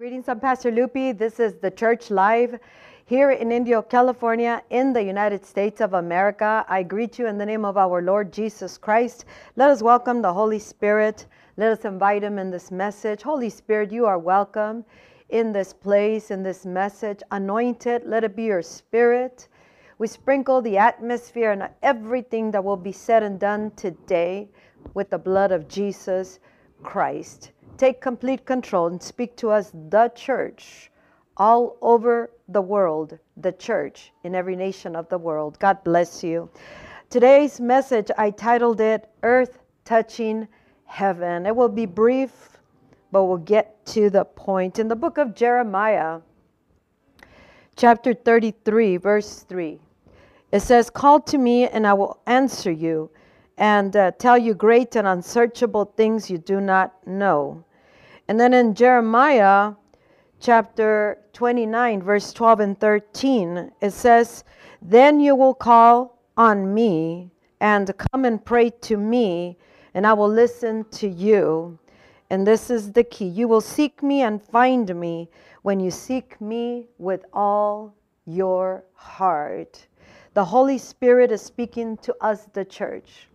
Greetings, I'm Pastor Lupi. This is the Church Live here in Indio, California, in the United States of America. I greet you in the name of our Lord Jesus Christ. Let us welcome the Holy Spirit. Let us invite him in this message. Holy Spirit, you are welcome in this place, in this message. Anointed, let it be your spirit. We sprinkle the atmosphere and everything that will be said and done today with the blood of Jesus Christ. Take complete control and speak to us, the church, all over the world, the church in every nation of the world. God bless you. Today's message, I titled it Earth Touching Heaven. It will be brief, but we'll get to the point. In the book of Jeremiah, chapter 33, verse 3. It says, Call to me, and I will answer you and uh, tell you great and unsearchable things you do not know. And then in Jeremiah chapter 29, verse 12 and 13, it says, Then you will call on me and come and pray to me, and I will listen to you. And this is the key you will seek me and find me when you seek me with all your heart. The Holy Spirit is speaking to us, the church.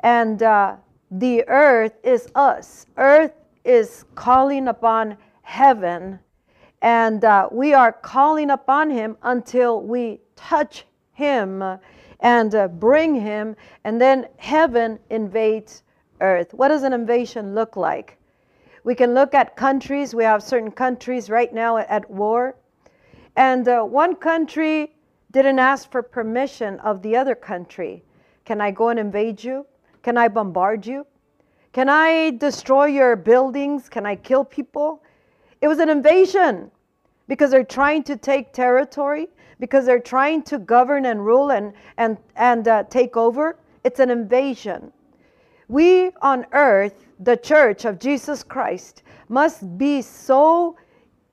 And uh, the earth is us. Earth is calling upon heaven. And uh, we are calling upon him until we touch him and uh, bring him. And then heaven invades earth. What does an invasion look like? We can look at countries. We have certain countries right now at war. And uh, one country didn't ask for permission of the other country. Can I go and invade you? Can I bombard you? Can I destroy your buildings? Can I kill people? It was an invasion because they're trying to take territory, because they're trying to govern and rule and, and, and uh, take over. It's an invasion. We on earth, the church of Jesus Christ, must be so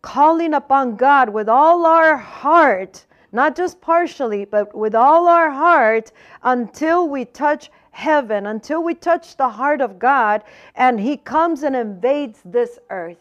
calling upon God with all our heart not just partially, but with all our heart until we touch heaven, until we touch the heart of God, and He comes and invades this earth.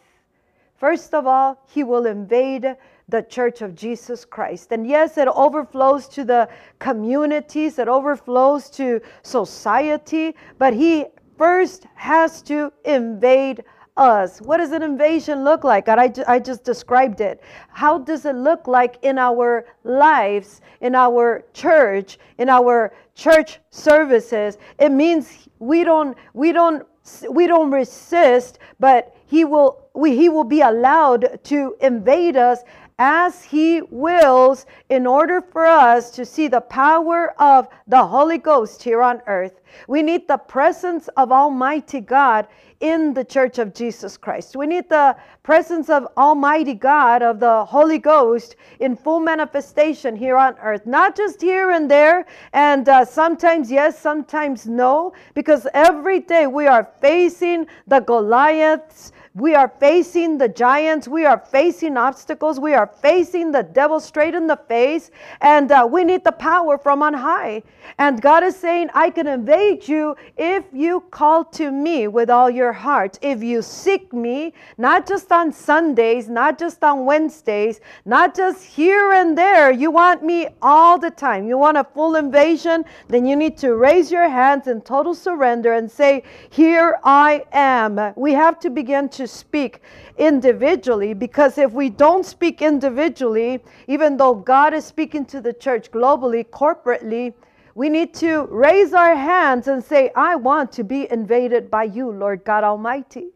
First of all, He will invade the church of Jesus Christ. And yes, it overflows to the communities, it overflows to society, but He first has to invade us. What does an invasion look like? I, I just described it. How does it look like in our lives, in our church, in our church services? It means we don't, we don't, we don't resist, but he will, we, he will be allowed to invade us as He wills in order for us to see the power of the Holy Ghost here on earth. We need the presence of Almighty God in the church of Jesus Christ. We need the presence of Almighty God, of the Holy Ghost in full manifestation here on earth, not just here and there, and uh, sometimes yes, sometimes no, because every day we are facing the Goliaths we are facing the giants. We are facing obstacles. We are facing the devil straight in the face. And uh, we need the power from on high. And God is saying, I can invade you if you call to me with all your heart. If you seek me, not just on Sundays, not just on Wednesdays, not just here and there. You want me all the time. You want a full invasion? Then you need to raise your hands in total surrender and say, Here I am. We have to begin to speak individually because if we don't speak individually, even though God is speaking to the church globally, corporately, we need to raise our hands and say, I want to be invaded by you, Lord God Almighty.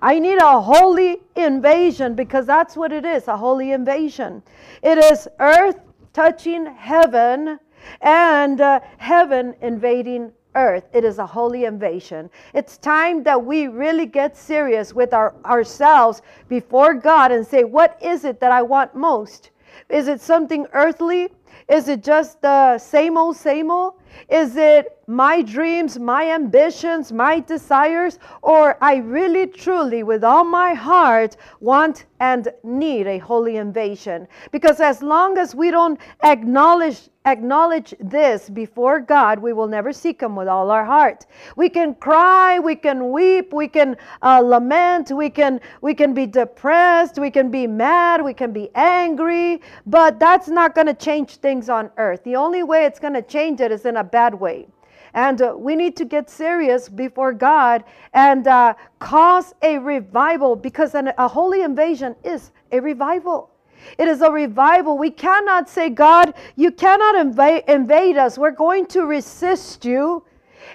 I need a holy invasion because that's what it is a holy invasion. It is earth touching heaven and uh, heaven invading earth. It is a holy invasion. It's time that we really get serious with our, ourselves before God and say, What is it that I want most? Is it something earthly? Is it just the same old, same old? Is it my dreams, my ambitions, my desires? Or I really, truly, with all my heart, want and need a holy invasion? Because as long as we don't acknowledge acknowledge this before God, we will never seek Him with all our heart. We can cry, we can weep, we can uh, lament, we can we can be depressed, we can be mad, we can be angry, but that's not going to change things on earth. The only way it's going to change it is in a bad way. And uh, we need to get serious before God and uh, cause a revival because an, a holy invasion is a revival. It is a revival. We cannot say, God, you cannot invade, invade us. We're going to resist you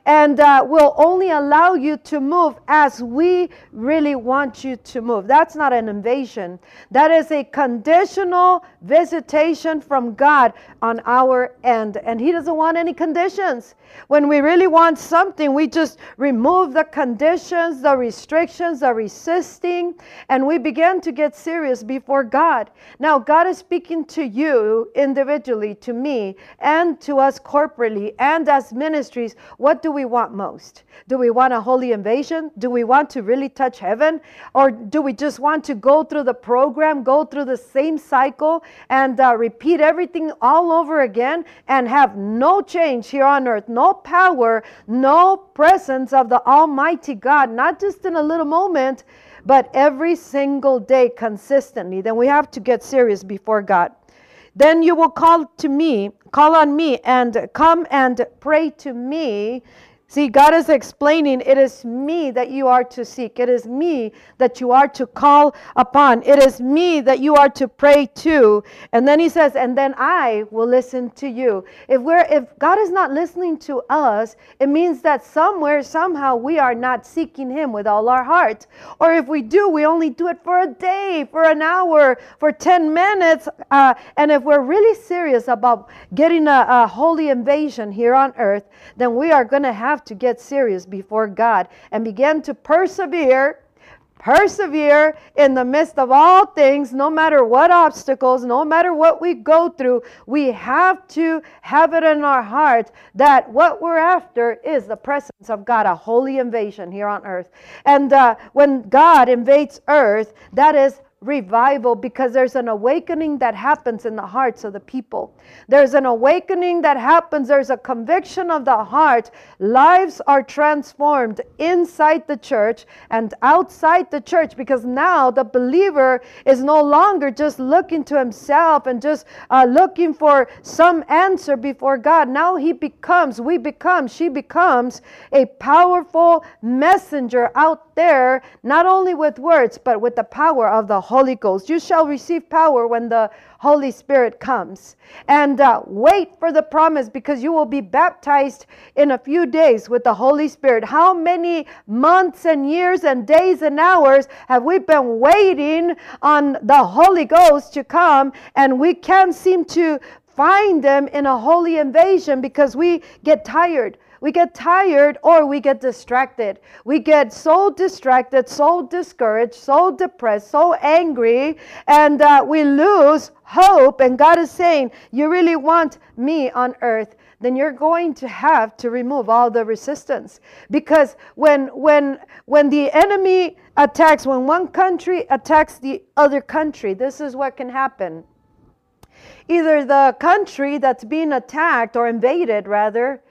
and uh, will only allow you to move as we really want you to move. That's not an invasion, that is a conditional visitation from God on our end. And He doesn't want any conditions. When we really want something, we just remove the conditions, the restrictions, the resisting, and we begin to get serious before God. Now, God is speaking to you individually, to me, and to us corporately, and as ministries. What do we want most? Do we want a holy invasion? Do we want to really touch heaven? Or do we just want to go through the program, go through the same cycle, and uh, repeat everything all over again and have no change here on earth, no power, no presence of the Almighty God, not just in a little moment, but every single day consistently? Then we have to get serious before God. Then you will call to me, call on me, and come and pray to me See, God is explaining it is me that you are to seek. It is me that you are to call upon. It is me that you are to pray to. And then he says, and then I will listen to you. If we're if God is not listening to us, it means that somewhere, somehow we are not seeking him with all our heart. Or if we do, we only do it for a day, for an hour, for 10 minutes. Uh, and if we're really serious about getting a, a holy invasion here on earth, then we are going to have to get serious before God and begin to persevere persevere in the midst of all things, no matter what obstacles, no matter what we go through, we have to have it in our heart that what we're after is the presence of God, a holy invasion here on earth. And uh, when God invades earth, that is revival because there's an awakening that happens in the hearts of the people. There's an awakening that happens, there's a conviction of the heart. Lives are transformed inside the church and outside the church because now the believer is no longer just looking to himself and just uh, looking for some answer before God. Now he becomes, we become, she becomes a powerful messenger out there, not only with words, but with the power of the Holy Ghost. You shall receive power when the Holy Spirit comes. And uh, wait for the promise because you will be baptized in a few days with the Holy Spirit. How many months and years and days and hours have we been waiting on the Holy Ghost to come and we can't seem to find them in a holy invasion because we get tired we get tired or we get distracted. We get so distracted, so discouraged, so depressed, so angry, and uh, we lose hope. And God is saying, You really want me on earth then you're going to have to remove all the resistance because when when when the enemy attacks when one country attacks the other country this is what can happen either the country that's being attacked or invaded rather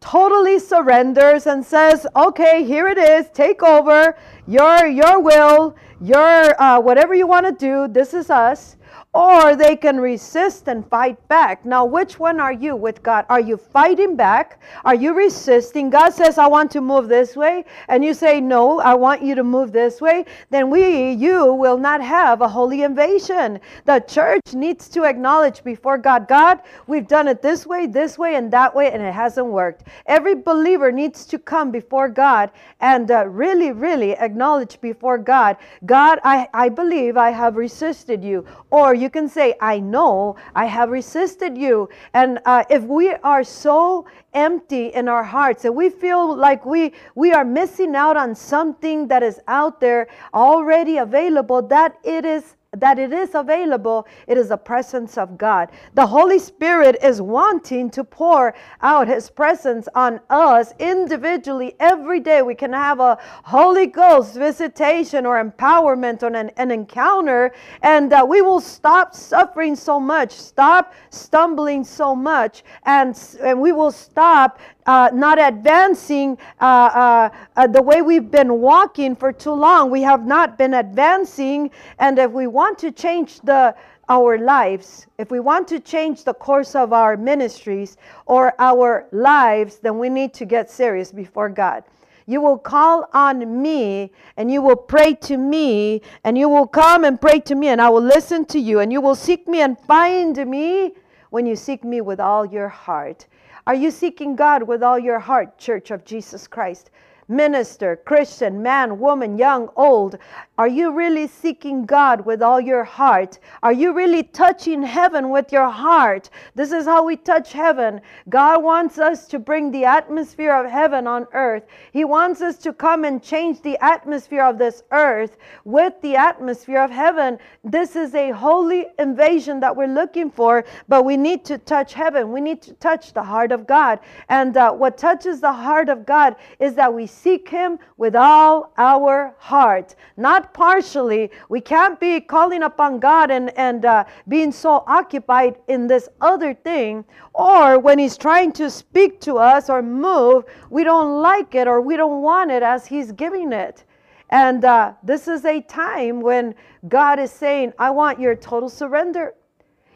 totally surrenders and says, okay, here it is, take over, your, your will, your, uh, whatever you want to do, this is us or they can resist and fight back. Now, which one are you with God? Are you fighting back? Are you resisting? God says, I want to move this way, and you say, No, I want you to move this way. Then we, you, will not have a holy invasion. The church needs to acknowledge before God, God, we've done it this way, this way, and that way, and it hasn't worked. Every believer needs to come before God and uh, really, really acknowledge before God, God, I, I believe I have resisted you. Or you can say, I know I have resisted you. And uh, if we are so empty in our hearts and we feel like we, we are missing out on something that is out there already available, that it is that it is available, it is the presence of God. The Holy Spirit is wanting to pour out His presence on us individually every day. We can have a Holy Ghost visitation or empowerment on an, an encounter, and uh, we will stop suffering so much, stop stumbling so much, and, and we will stop uh, not advancing uh, uh, uh, the way we've been walking for too long. We have not been advancing, and if we want to change the our lives, if we want to change the course of our ministries or our lives, then we need to get serious before God. You will call on me and you will pray to me and you will come and pray to me and I will listen to you and you will seek me and find me when you seek me with all your heart. Are you seeking God with all your heart, Church of Jesus Christ? Minister, Christian, man, woman, young, old, are you really seeking God with all your heart? Are you really touching heaven with your heart? This is how we touch heaven. God wants us to bring the atmosphere of heaven on earth. He wants us to come and change the atmosphere of this earth with the atmosphere of heaven. This is a holy invasion that we're looking for, but we need to touch heaven. We need to touch the heart of God. And uh, what touches the heart of God is that we seek Him with all our heart, not partially. We can't be calling upon God and, and uh, being so occupied in this other thing, or when He's trying to speak to us or move, we don't like it or we don't want it as He's giving it. And uh, this is a time when God is saying, I want your total surrender.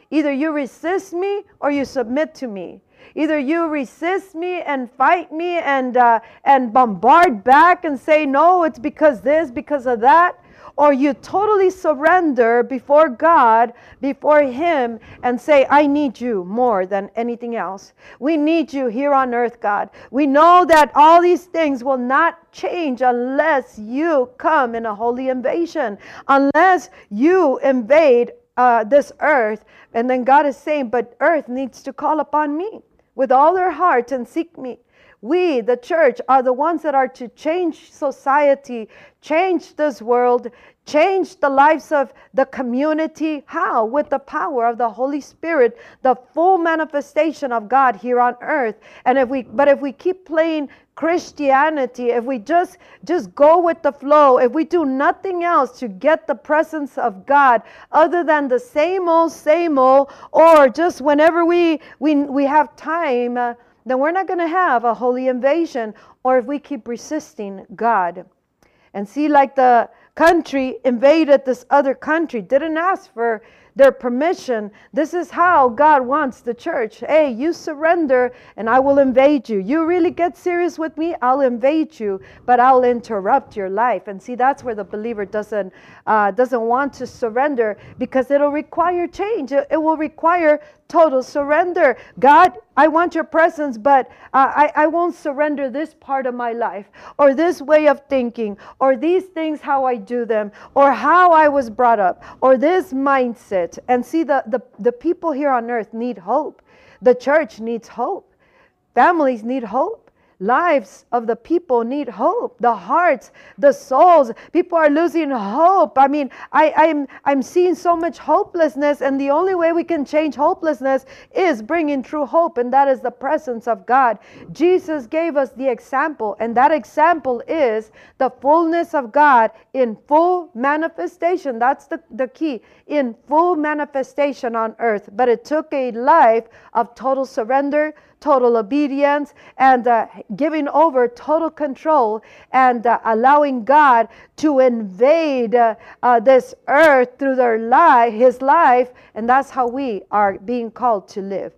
Either you resist me or you submit to me. Either you resist me and fight me and uh, and bombard back and say no, it's because this, because of that, or you totally surrender before God, before Him, and say, I need you more than anything else. We need you here on earth, God. We know that all these things will not change unless you come in a holy invasion, unless you invade uh, this earth. And then God is saying, But earth needs to call upon me with all their heart and seek me. We, the church, are the ones that are to change society, change this world, change the lives of the community. How? With the power of the Holy Spirit, the full manifestation of God here on earth. And if we, but if we keep playing Christianity, if we just just go with the flow, if we do nothing else to get the presence of God other than the same old, same old, or just whenever we we we have time. Uh, then we're not going to have a holy invasion or if we keep resisting God. And see, like the country invaded this other country, didn't ask for their permission. This is how God wants the church. Hey, you surrender and I will invade you. You really get serious with me, I'll invade you, but I'll interrupt your life. And see, that's where the believer doesn't uh, doesn't want to surrender because it'll require change. It, it will require total surrender. God, I want your presence, but uh, I, I won't surrender this part of my life or this way of thinking or these things, how I do them or how I was brought up or this mindset. And see, the, the, the people here on earth need hope. The church needs hope. Families need hope lives of the people need hope. The hearts the souls. People are losing hope. I mean I, i'm i'm seeing so much hopelessness and the only way we can change hopelessness is bringing true hope and that is the presence of god. Jesus gave us the example and that example is the fullness of god in full manifestation. That's the, the key in full manifestation on earth. But it took a life of total surrender total obedience and uh, giving over total control and uh, allowing God to invade uh, uh this earth through their life, His life, and that's how we are being called to live.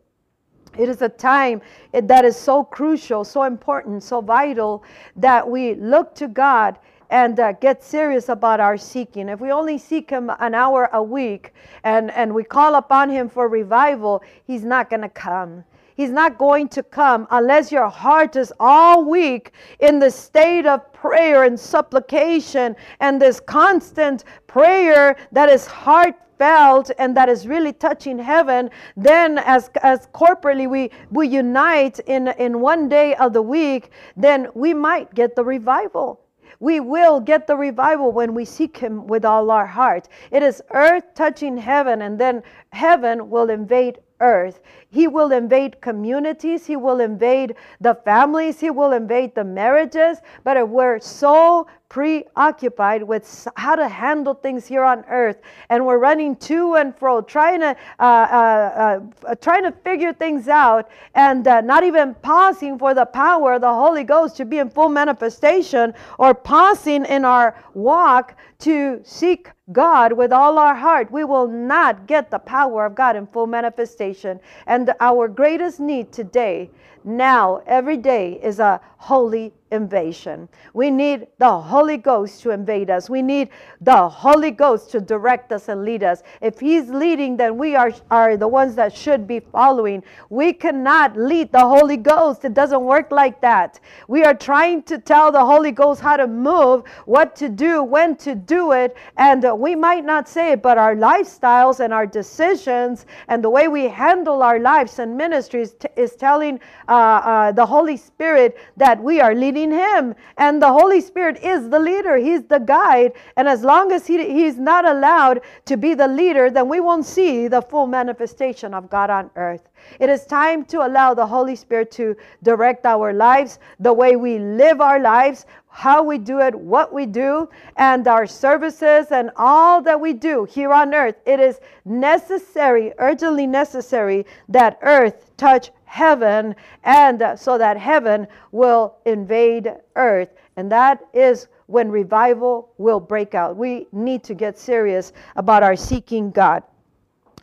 It is a time that is so crucial, so important, so vital that we look to God and uh, get serious about our seeking. If we only seek Him an hour a week and, and we call upon Him for revival, He's not going to come. He's not going to come unless your heart is all weak in the state of prayer and supplication and this constant prayer that is heartfelt and that is really touching heaven then as as corporately we we unite in in one day of the week then we might get the revival we will get the revival when we seek Him with all our heart. It is earth touching heaven, and then heaven will invade earth. He will invade communities, he will invade the families, he will invade the marriages. But we're so preoccupied with how to handle things here on earth and we're running to and fro trying to uh, uh, uh, trying to figure things out and uh, not even pausing for the power of the holy ghost to be in full manifestation or pausing in our walk to seek God with all our heart, we will not get the power of God in full manifestation. And our greatest need today, now, every day, is a holy invasion. We need the Holy Ghost to invade us. We need the Holy Ghost to direct us and lead us. If He's leading, then we are, are the ones that should be following. We cannot lead the Holy Ghost. It doesn't work like that. We are trying to tell the Holy Ghost how to move, what to do, when to do it. And uh, we might not say it, but our lifestyles and our decisions and the way we handle our lives and ministries t- is telling uh, uh, the Holy Spirit that we are leading him. And the Holy Spirit is the leader, He's the guide. And as long as he, He's not allowed to be the leader, then we won't see the full manifestation of God on earth. It is time to allow the Holy Spirit to direct our lives, the way we live our lives, how we do it, what we do, and our services and all that we do here on earth. It is necessary, urgently necessary, that earth touch heaven and so that heaven will invade earth. And that is when revival will break out. We need to get serious about our seeking God.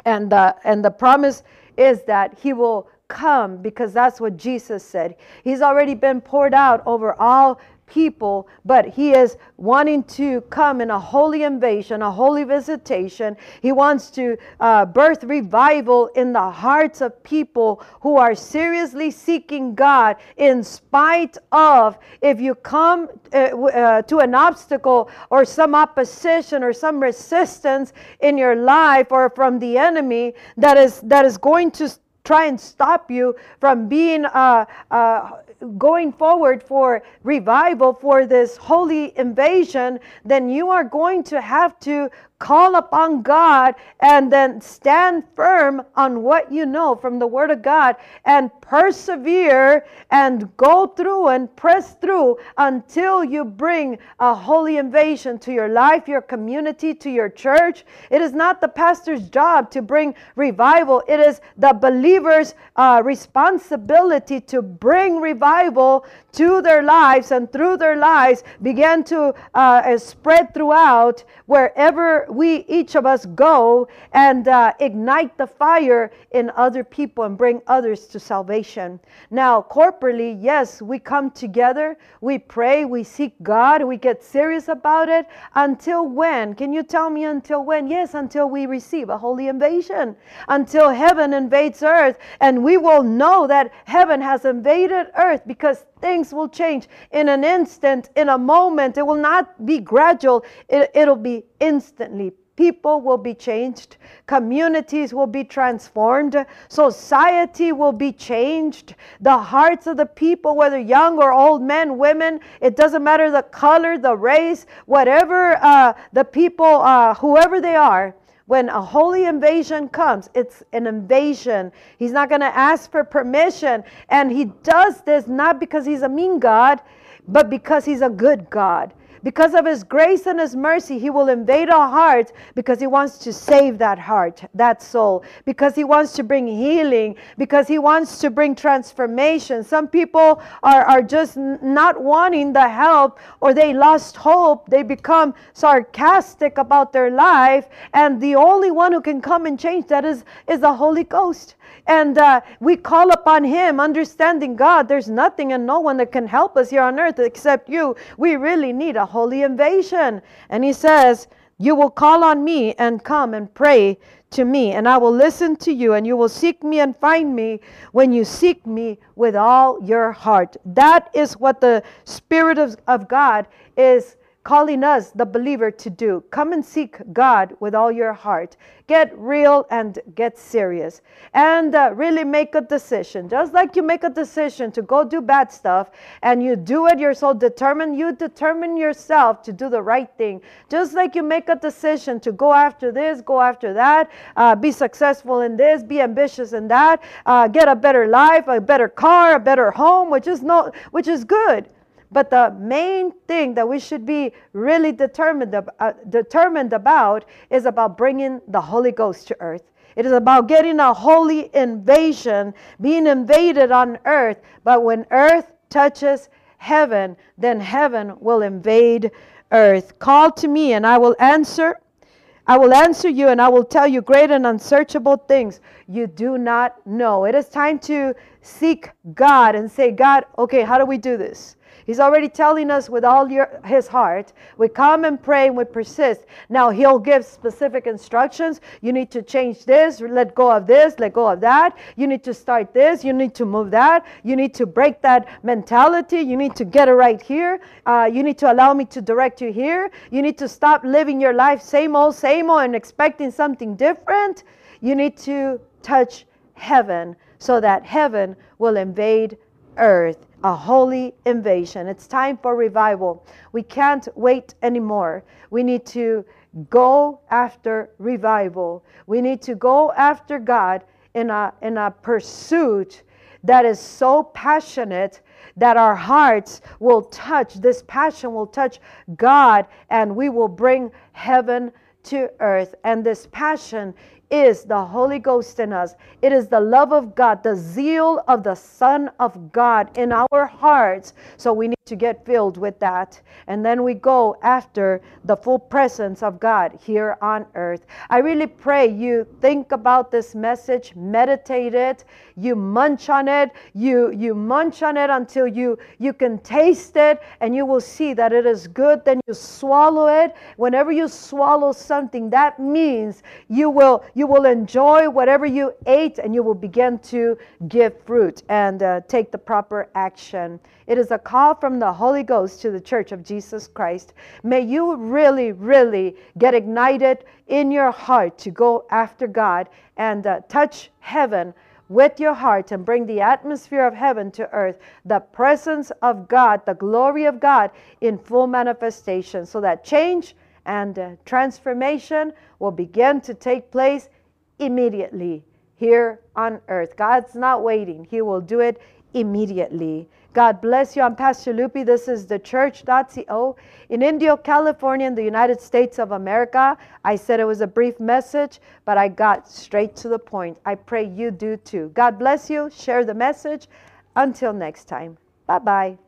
And, uh, and the promise is that He will come because that's what Jesus said. He's already been poured out over all people, but he is wanting to come in a holy invasion, a holy visitation. He wants to uh, birth revival in the hearts of people who are seriously seeking God in spite of if you come uh, uh, to an obstacle or some opposition or some resistance in your life or from the enemy that is that is going to try and stop you from being uh, uh, going forward for revival for this holy invasion then you are going to have to call upon God and then stand firm on what you know from the Word of God and persevere and go through and press through until you bring a holy invasion to your life, your community, to your church. It is not the pastor's job to bring revival, it is the believer's uh, responsibility to bring revival to their lives and through their lives begin to uh, spread throughout wherever we, each of us, go and uh, ignite the fire in other people and bring others to salvation. Now, corporately, yes, we come together, we pray, we seek God, we get serious about it. Until when? Can you tell me until when? Yes, until we receive a holy invasion, until heaven invades earth, and we will know that heaven has invaded earth because things will change in an instant, in a moment. It will not be gradual, it, it'll be instantly. People will be changed, communities will be transformed, society will be changed. The hearts of the people, whether young or old men, women, it doesn't matter the color, the race, whatever uh, the people, uh, whoever they are, when a holy invasion comes, it's an invasion. He's not going to ask for permission. And he does this not because he's a mean God, but because he's a good God. Because of his grace and his mercy, he will invade our hearts because he wants to save that heart, that soul, because he wants to bring healing, because he wants to bring transformation. Some people are, are just not wanting the help or they lost hope. They become sarcastic about their life. And the only one who can come and change that is, is the Holy Ghost and uh, we call upon Him, understanding God, there's nothing and no one that can help us here on earth except you. We really need a holy invasion. And He says, You will call on me and come and pray to me, and I will listen to you, and you will seek me and find me when you seek me with all your heart. That is what the Spirit of, of God is calling us, the believer, to do. Come and seek God with all your heart. Get real and get serious. And uh, really make a decision. Just like you make a decision to go do bad stuff and you do it, you're so determined, you determine yourself to do the right thing. Just like you make a decision to go after this, go after that, uh, be successful in this, be ambitious in that, uh, get a better life, a better car, a better home, which is, no, which is good. But the main thing that we should be really determined, uh, determined about is about bringing the Holy Ghost to earth. It is about getting a holy invasion, being invaded on earth. But when earth touches heaven, then heaven will invade earth. Call to me, and I will answer. I will answer you, and I will tell you great and unsearchable things you do not know. It is time to seek God and say, God, okay, how do we do this? He's already telling us with all your, his heart. We come and pray and we persist. Now he'll give specific instructions. You need to change this, let go of this, let go of that. You need to start this, you need to move that. You need to break that mentality. You need to get it right here. Uh, you need to allow me to direct you here. You need to stop living your life same old, same old and expecting something different. You need to touch heaven so that heaven will invade earth a holy invasion. It's time for revival. We can't wait anymore. We need to go after revival. We need to go after God in a, in a pursuit that is so passionate that our hearts will touch, this passion will touch God, and we will bring heaven to earth. And this passion is the Holy Ghost in us. It is the love of God, the zeal of the Son of God in our hearts. So we need to get filled with that. And then we go after the full presence of God here on earth. I really pray you think about this message, meditate it, you munch on it, you you munch on it until you you can taste it and you will see that it is good. Then you swallow it. Whenever you swallow something, that means you will you will enjoy whatever you ate and you will begin to give fruit and uh, take the proper action. It is a call from the Holy Ghost to the Church of Jesus Christ. May you really, really get ignited in your heart to go after God and uh, touch heaven with your heart and bring the atmosphere of heaven to earth, the presence of God, the glory of God in full manifestation, so that change and uh, transformation will begin to take place immediately here on earth. God's not waiting, He will do it immediately. God bless you. I'm Pastor Lupi. This is the church.co in Indio, California, in the United States of America. I said it was a brief message, but I got straight to the point. I pray you do too. God bless you. Share the message. Until next time. Bye bye.